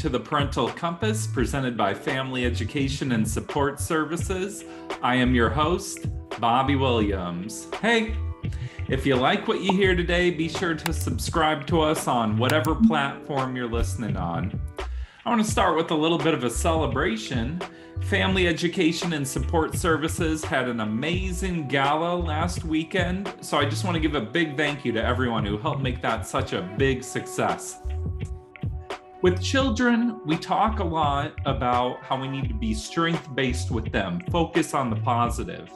To the Parental Compass presented by Family Education and Support Services. I am your host, Bobby Williams. Hey, if you like what you hear today, be sure to subscribe to us on whatever platform you're listening on. I want to start with a little bit of a celebration. Family Education and Support Services had an amazing gala last weekend, so I just want to give a big thank you to everyone who helped make that such a big success. With children, we talk a lot about how we need to be strength based with them, focus on the positive.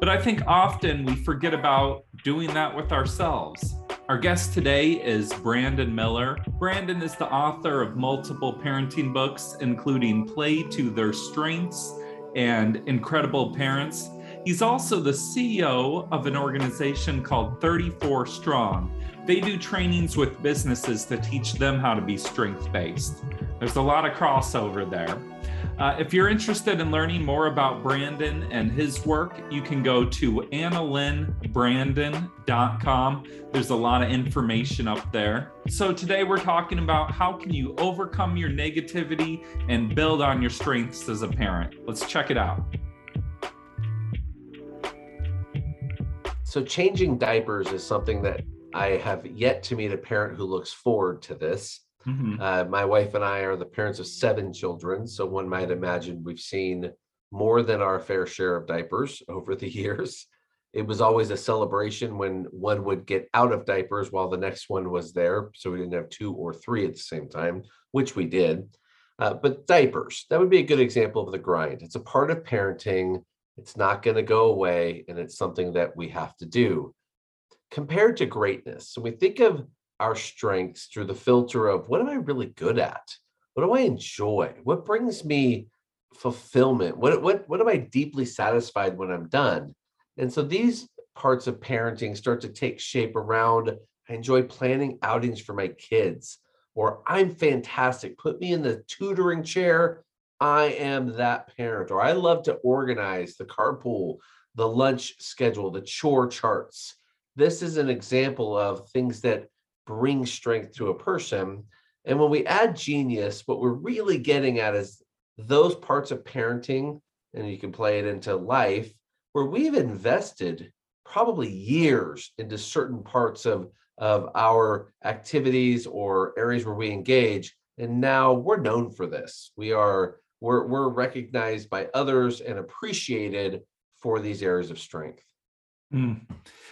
But I think often we forget about doing that with ourselves. Our guest today is Brandon Miller. Brandon is the author of multiple parenting books, including Play to Their Strengths and Incredible Parents. He's also the CEO of an organization called 34 Strong they do trainings with businesses to teach them how to be strength based. There's a lot of crossover there. Uh, if you're interested in learning more about Brandon and his work, you can go to analynbrandon.com. There's a lot of information up there. So today we're talking about how can you overcome your negativity and build on your strengths as a parent. Let's check it out. So changing diapers is something that I have yet to meet a parent who looks forward to this. Mm-hmm. Uh, my wife and I are the parents of seven children, so one might imagine we've seen more than our fair share of diapers over the years. It was always a celebration when one would get out of diapers while the next one was there. So we didn't have two or three at the same time, which we did. Uh, but diapers, that would be a good example of the grind. It's a part of parenting. It's not going to go away, and it's something that we have to do compared to greatness. So we think of our strengths through the filter of what am I really good at? What do I enjoy? What brings me fulfillment? What what what am I deeply satisfied when I'm done? And so these parts of parenting start to take shape around I enjoy planning outings for my kids or I'm fantastic. Put me in the tutoring chair. I am that parent. Or I love to organize the carpool, the lunch schedule, the chore charts this is an example of things that bring strength to a person. And when we add genius, what we're really getting at is those parts of parenting, and you can play it into life, where we've invested probably years into certain parts of, of our activities or areas where we engage. And now we're known for this. We are we're, we're recognized by others and appreciated for these areas of strength. Mm.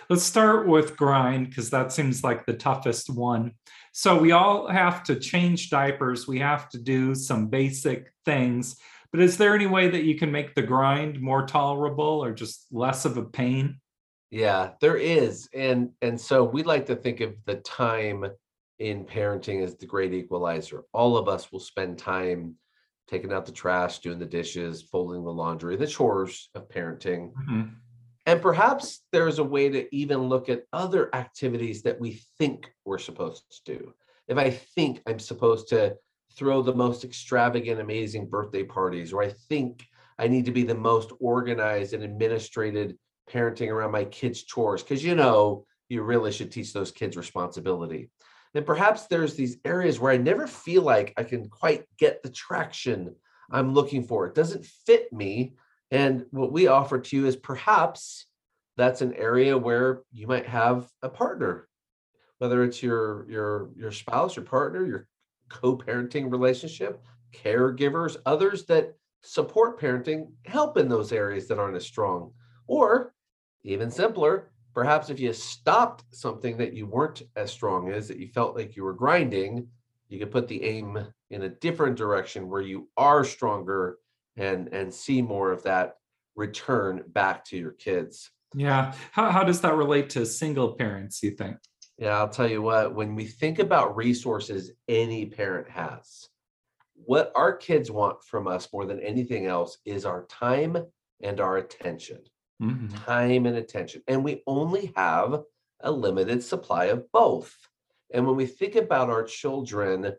Let's start with grind because that seems like the toughest one. So we all have to change diapers. We have to do some basic things. But is there any way that you can make the grind more tolerable or just less of a pain? Yeah, there is. And and so we like to think of the time in parenting as the great equalizer. All of us will spend time taking out the trash, doing the dishes, folding the laundry, the chores of parenting. Mm-hmm and perhaps there's a way to even look at other activities that we think we're supposed to do. If I think I'm supposed to throw the most extravagant, amazing birthday parties, or I think I need to be the most organized and administrated parenting around my kids' chores, because you know, you really should teach those kids responsibility. And perhaps there's these areas where I never feel like I can quite get the traction I'm looking for. It doesn't fit me and what we offer to you is perhaps that's an area where you might have a partner, whether it's your your your spouse, your partner, your co-parenting relationship, caregivers, others that support parenting, help in those areas that aren't as strong. Or even simpler, perhaps if you stopped something that you weren't as strong as, that you felt like you were grinding, you could put the aim in a different direction where you are stronger and and see more of that return back to your kids yeah how, how does that relate to single parents you think yeah i'll tell you what when we think about resources any parent has what our kids want from us more than anything else is our time and our attention. Mm-hmm. Time and attention. And we only have a limited supply of both. And when we think about our children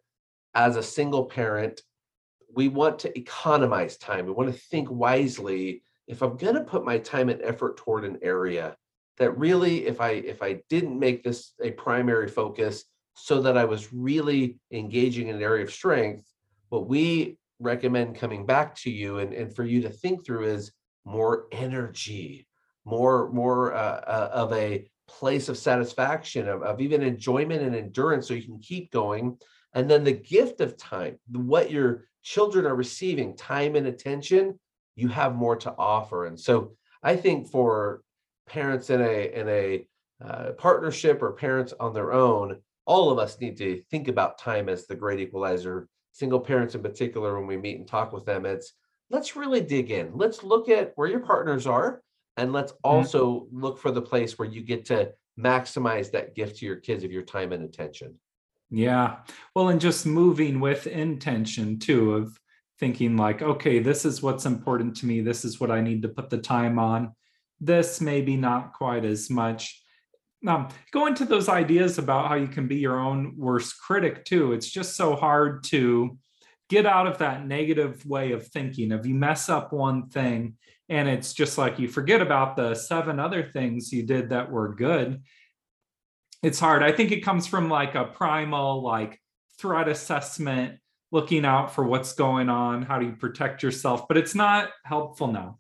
as a single parent, we want to economize time. We want to think wisely. If I'm going to put my time and effort toward an area that really, if I if I didn't make this a primary focus, so that I was really engaging in an area of strength, what we recommend coming back to you and, and for you to think through is more energy, more more uh, uh, of a place of satisfaction, of, of even enjoyment and endurance, so you can keep going. And then the gift of time, what your children are receiving, time and attention, you have more to offer. And so I think for parents in a in a uh, partnership or parents on their own, all of us need to think about time as the great equalizer. Single parents in particular, when we meet and talk with them, it's let's really dig in. Let's look at where your partners are and let's mm-hmm. also mm-hmm. look for the place where you get to maximize that gift to your kids of your time and attention. Yeah. Well, and just moving with intention too, of thinking like, okay, this is what's important to me. This is what I need to put the time on. This maybe not quite as much. Um, go into those ideas about how you can be your own worst critic too. It's just so hard to get out of that negative way of thinking. If you mess up one thing and it's just like you forget about the seven other things you did that were good, it's hard. I think it comes from like a primal, like threat assessment, looking out for what's going on, how do you protect yourself, but it's not helpful now.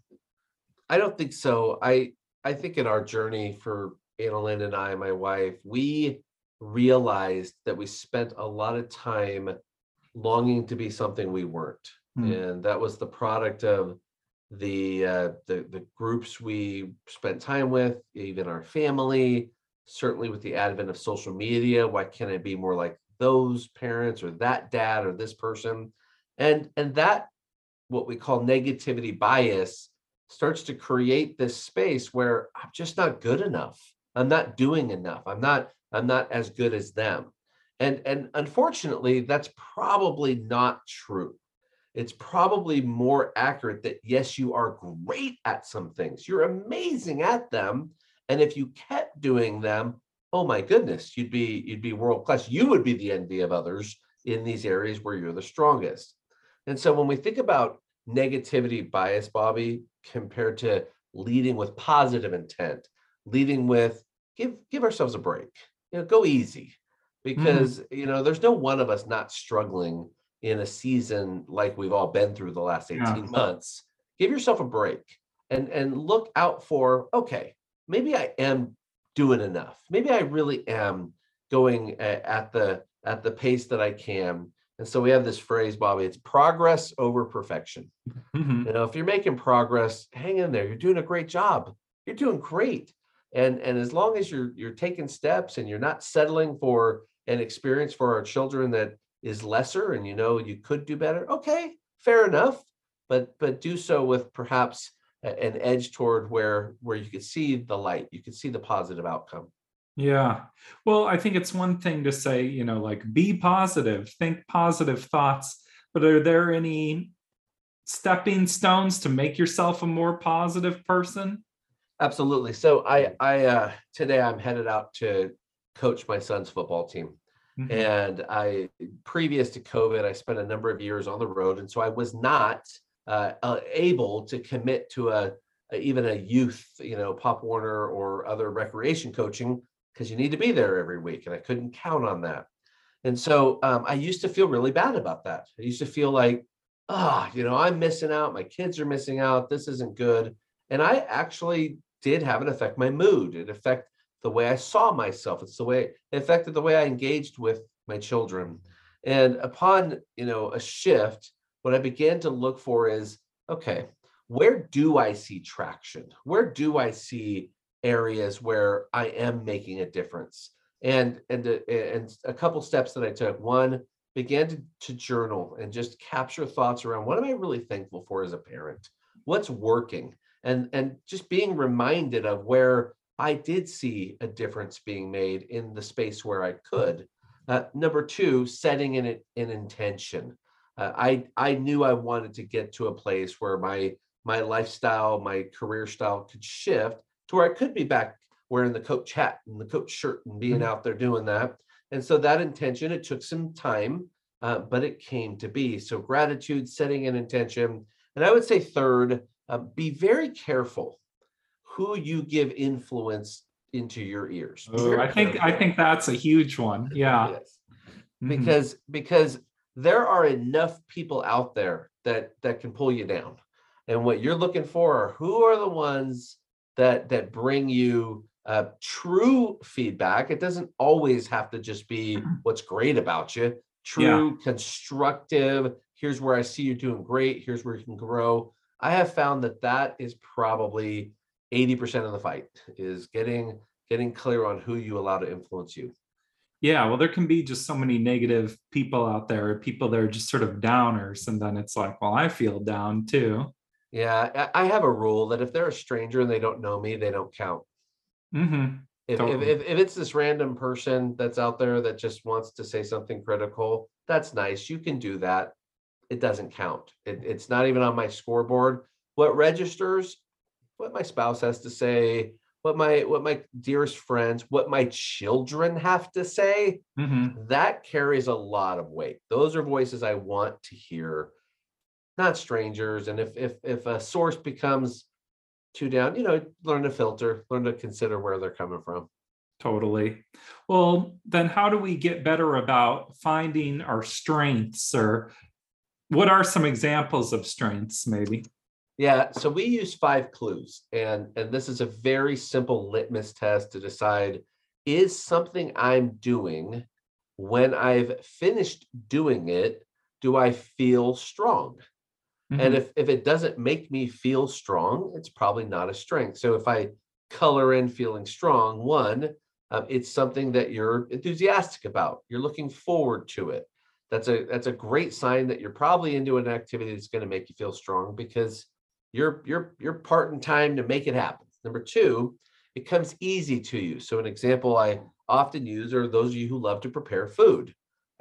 I don't think so. I I think in our journey for Analyn and I, my wife, we realized that we spent a lot of time longing to be something we weren't. Mm. And that was the product of the, uh, the the groups we spent time with, even our family, certainly with the advent of social media. Why can't I be more like those parents or that dad or this person? And and that what we call negativity bias starts to create this space where I'm just not good enough. I'm not doing enough. I'm not I'm not as good as them. And, and unfortunately, that's probably not true. It's probably more accurate that yes, you are great at some things. You're amazing at them. And if you kept doing them, oh my goodness, you'd be you'd be world class. You would be the envy of others in these areas where you're the strongest. And so when we think about negativity bias, Bobby, compared to leading with positive intent, leading with give give ourselves a break. You know, go easy. Mm-hmm. because mm. you know there's no one of us not struggling in a season like we've all been through the last 18 yeah. months give yourself a break and and look out for okay maybe i am doing enough. Maybe i really am going at the at the pace that i can. And so we have this phrase bobby it's progress over perfection. Mm-hmm. you know if you're making progress hang in there. You're doing a great job. You're doing great. And and as long as you're you're taking steps and you're not settling for an experience for our children that is lesser and you know you could do better okay fair enough. But but do so with perhaps an edge toward where where you could see the light you could see the positive outcome yeah well i think it's one thing to say you know like be positive think positive thoughts but are there any stepping stones to make yourself a more positive person Absolutely. So I I uh today I'm headed out to coach my son's football team. Mm-hmm. And I previous to COVID, I spent a number of years on the road. And so I was not uh, uh, able to commit to a, a, even a youth, you know, Pop Warner or other recreation coaching because you need to be there every week. And I couldn't count on that. And so um, I used to feel really bad about that. I used to feel like, ah, oh, you know, I'm missing out. My kids are missing out. This isn't good. And I actually did have it affect my mood. It affect the way I saw myself. It's the way it affected the way I engaged with my children. And upon you know a shift, what I began to look for is okay, where do I see traction? Where do I see areas where I am making a difference? And and uh, and a couple steps that I took. One, began to, to journal and just capture thoughts around what am I really thankful for as a parent? What's working? and and just being reminded of where I did see a difference being made in the space where I could. Uh, number two, setting an, an intention. Uh, I I knew I wanted to get to a place where my my lifestyle, my career style could shift to where I could be back wearing the coach hat and the coach shirt and being mm-hmm. out there doing that. And so that intention, it took some time, uh, but it came to be. So gratitude, setting an intention, and I would say third, uh, be very careful who you give influence into your ears. Oh, I think careful. I think that's a huge one. Yeah. yes. mm-hmm. Because because there are enough people out there that that can pull you down. And what you're looking for are who are the ones that that bring you uh, true feedback. It doesn't always have to just be mm-hmm. what's great about you. True, yeah. constructive. Here's where I see you doing great. Here's where you can grow. I have found that that is probably 80% of the fight is getting getting clear on who you allow to influence you. Yeah, well, there can be just so many negative people out there, people that are just sort of downers, and then it's like, well, I feel down too. Yeah, I have a rule that if they're a stranger and they don't know me, they don't count. Mm-hmm. If, totally. if, if, if it's this random person that's out there that just wants to say something critical, that's nice. You can do that. It doesn't count. It, it's not even on my scoreboard. What registers, what my spouse has to say, what my what my dearest friends, what my children have to say, mm-hmm. that carries a lot of weight. Those are voices I want to hear, not strangers. And if if if a source becomes too down, you know, learn to filter, learn to consider where they're coming from. Totally. Well, then how do we get better about finding our strengths or what are some examples of strengths maybe? Yeah, so we use five clues and and this is a very simple litmus test to decide is something I'm doing when I've finished doing it, do I feel strong? Mm-hmm. And if, if it doesn't make me feel strong, it's probably not a strength. So if I color in feeling strong, one, um, it's something that you're enthusiastic about. You're looking forward to it. That's a that's a great sign that you're probably into an activity that's going to make you feel strong because you're you're you're part in time to make it happen. Number two, it comes easy to you. So an example I often use are those of you who love to prepare food.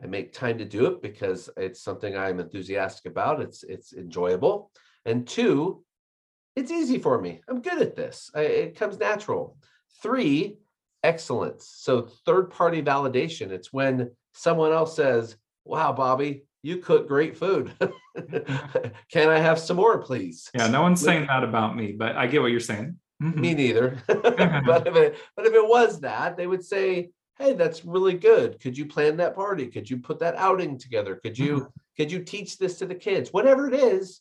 I make time to do it because it's something I'm enthusiastic about. It's it's enjoyable. And two, it's easy for me. I'm good at this. I, it comes natural. Three, excellence. So third party validation. It's when someone else says, "Wow, Bobby, you cook great food. Can I have some more, please?" Yeah, no one's saying that about me, but I get what you're saying. Mm-hmm. Me neither. but if it but if it was that, they would say, hey that's really good could you plan that party could you put that outing together could you mm-hmm. could you teach this to the kids whatever it is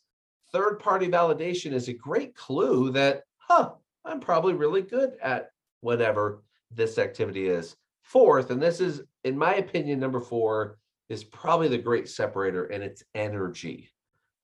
third party validation is a great clue that huh i'm probably really good at whatever this activity is fourth and this is in my opinion number four is probably the great separator and it's energy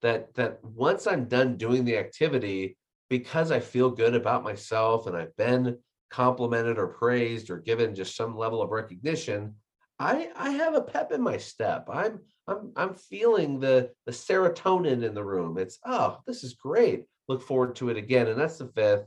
that that once i'm done doing the activity because i feel good about myself and i've been complimented or praised or given just some level of recognition, I I have a pep in my step. I'm I'm I'm feeling the the serotonin in the room. It's oh, this is great. Look forward to it again. And that's the fifth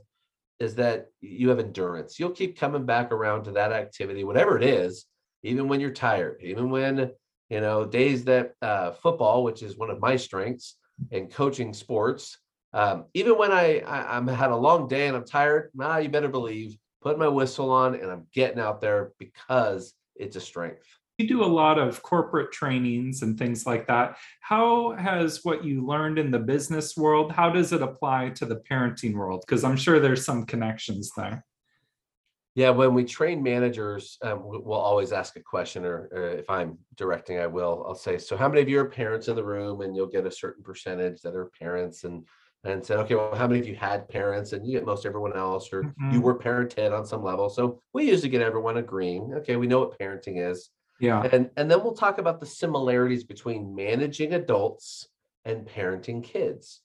is that you have endurance. You'll keep coming back around to that activity, whatever it is, even when you're tired, even when you know days that uh, football, which is one of my strengths, and coaching sports. Um, even when I, I I'm had a long day and I'm tired, nah, you better believe put my whistle on and I'm getting out there because it's a strength. You do a lot of corporate trainings and things like that. How has what you learned in the business world, how does it apply to the parenting world? Because I'm sure there's some connections there. Yeah, when we train managers, um, we'll always ask a question, or, or, if I'm directing, I will. I'll say, "So, how many of you are parents in the room?" And you'll get a certain percentage that are parents, and and said, okay, well, how many of you had parents? And you get most everyone else, or mm-hmm. you were parented on some level. So we usually get everyone agreeing. Okay, we know what parenting is. Yeah. And and then we'll talk about the similarities between managing adults and parenting kids.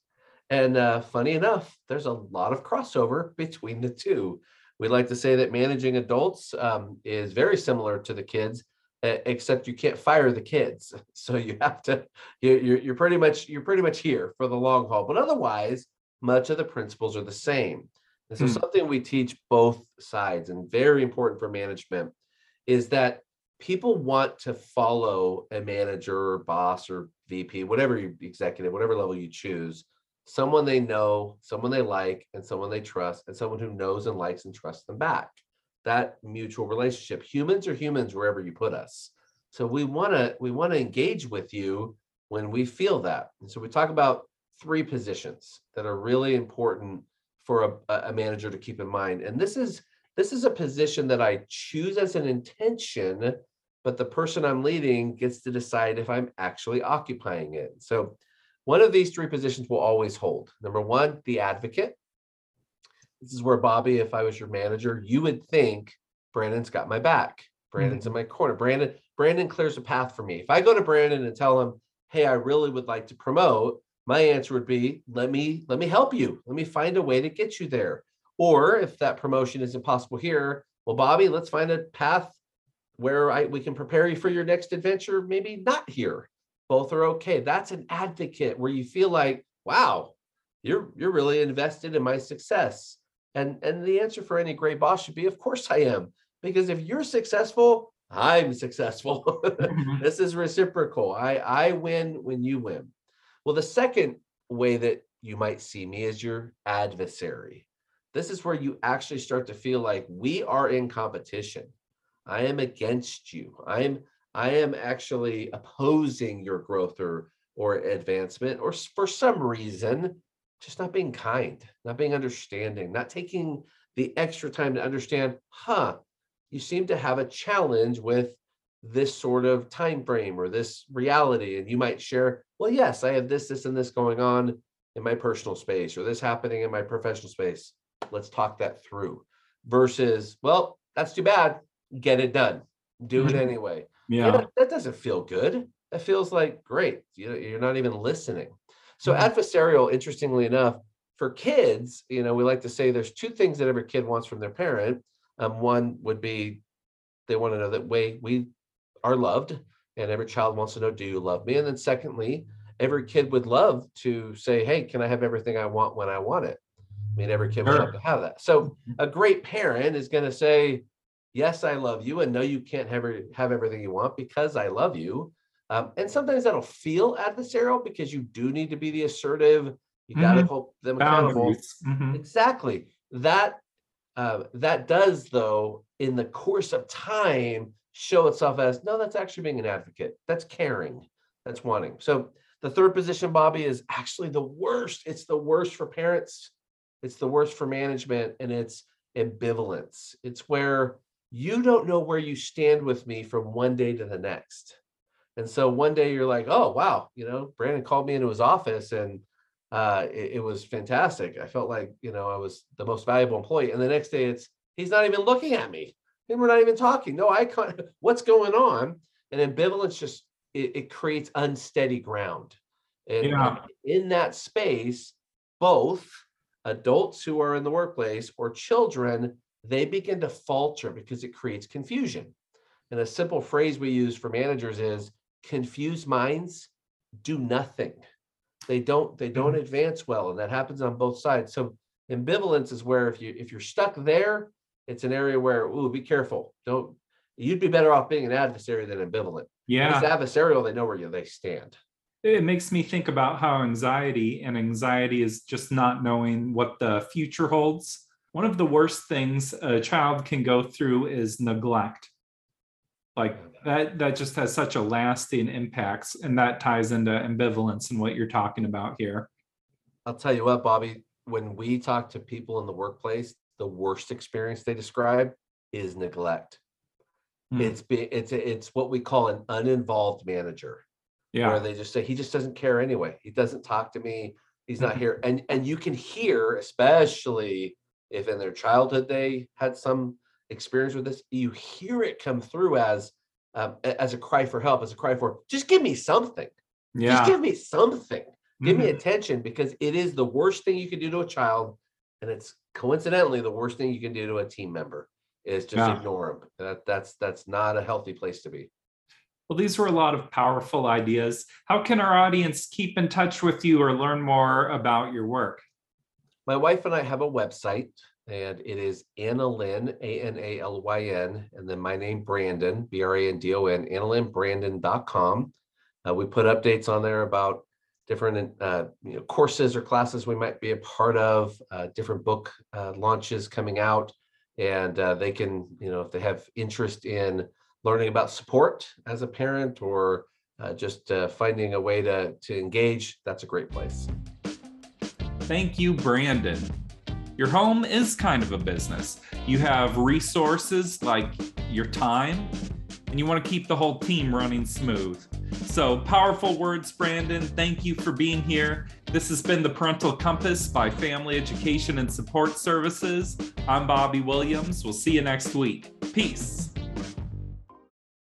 And uh, funny enough, there's a lot of crossover between the two. We like to say that managing adults um, is very similar to the kids, except you can't fire the kids. So you have to you're, you're pretty much you're pretty much here for the long haul. But otherwise much of the principles are the same. And so hmm. something we teach both sides and very important for management is that people want to follow a manager or boss or VP, whatever you executive, whatever level you choose, someone they know, someone they like, and someone they trust, and someone who knows and likes and trusts them back. That mutual relationship. Humans are humans wherever you put us. So we want to we want to engage with you when we feel that. And so we talk about three positions that are really important for a, a manager to keep in mind. And this is this is a position that I choose as an intention, but the person I'm leading gets to decide if I'm actually occupying it. So one of these three positions will always hold. Number one, the advocate. This is where Bobby, if I was your manager, you would think Brandon's got my back. Brandon's mm-hmm. in my corner. Brandon, Brandon clears a path for me. If I go to Brandon and tell him, hey, I really would like to promote, my answer would be, let me let me help you. Let me find a way to get you there. Or if that promotion is impossible here, well, Bobby, let's find a path where I we can prepare you for your next adventure, maybe not here both are okay. That's an advocate where you feel like, wow, you're you're really invested in my success. And and the answer for any great boss should be, of course I am. Because if you're successful, I'm successful. Mm-hmm. this is reciprocal. I I win when you win. Well, the second way that you might see me is your adversary. This is where you actually start to feel like we are in competition. I am against you. I'm I am actually opposing your growth or or advancement, or for some reason, just not being kind, not being understanding, not taking the extra time to understand, huh, you seem to have a challenge with this sort of time frame or this reality. And you might share, well, yes, I have this, this, and this going on in my personal space, or this happening in my professional space. Let's talk that through. Versus, well, that's too bad. Get it done. Do it anyway. Yeah. That, that doesn't feel good. That feels like great. You, you're not even listening. So mm-hmm. adversarial, interestingly enough, for kids, you know, we like to say there's two things that every kid wants from their parent. Um, one would be they want to know that we we are loved, and every child wants to know, do you love me? And then secondly, every kid would love to say, hey, can I have everything I want when I want it? I mean, every kid sure. would love to have that. So mm-hmm. a great parent is going to say, yes, I love you, and no, you can't have, have everything you want because I love you. Um, and sometimes that'll feel adversarial because you do need to be the assertive. You got to mm-hmm. hold them accountable. Mm-hmm. Exactly. That uh, that does, though, in the course of time, show itself as no. That's actually being an advocate. That's caring. That's wanting. So the third position, Bobby, is actually the worst. It's the worst for parents. It's the worst for management, and it's ambivalence. It's where you don't know where you stand with me from one day to the next. And so one day you're like, oh, wow, you know, Brandon called me into his office and uh, it, it, was fantastic. I felt like, you know, I was the most valuable employee. And the next day it's, he's not even looking at me and we're not even talking. No, I can't, what's going on? And ambivalence just, it, it creates unsteady ground. And yeah. in that space, both adults who are in the workplace or children they begin to falter because it creates confusion. And a simple phrase we use for managers is confused minds do nothing. They don't they don't mm-hmm. advance well and that happens on both sides. So ambivalence is where if you if you're stuck there, it's an area where ooh be careful. Don't you'd be better off being an adversary than ambivalent. Yeah. If it's adversarial, they know where you they stand. It makes me think about how anxiety and anxiety is just not knowing what the future holds one of the worst things a child can go through is neglect. Like that that just has such a lasting impacts and that ties into ambivalence and what you're talking about here. I'll tell you what bobby when we talk to people in the workplace the worst experience they describe is neglect. Hmm. it's it's it's what we call an uninvolved manager yeah. where they just say he just doesn't care anyway. He doesn't talk to me. He's not here. And and you can hear especially if in their childhood they had some experience with this, you hear it come through as um, as a cry for help, as a cry for just give me something. Yeah. Just give me something. Give mm-hmm. me attention because it is the worst thing you can do to a child, and it's coincidentally the worst thing you can do to a team member is just yeah. ignore them. That that's that's not a healthy place to be. Well, these were a lot of powerful ideas. How can our audience keep in touch with you or learn more about your work? My wife and I have a website, and it is Analyn, A N A L Y N, and then my name, Brandon, B R A N D O N, analynbrandon.com. Uh, we put updates on there about different uh, you know, courses or classes we might be a part of, uh, different book uh, launches coming out, and uh, they can, you know, if they have interest in learning about support as a parent or uh, just uh, finding a way to to engage, that's a great place. Thank you, Brandon. Your home is kind of a business. You have resources like your time, and you want to keep the whole team running smooth. So, powerful words, Brandon. Thank you for being here. This has been the Parental Compass by Family Education and Support Services. I'm Bobby Williams. We'll see you next week. Peace.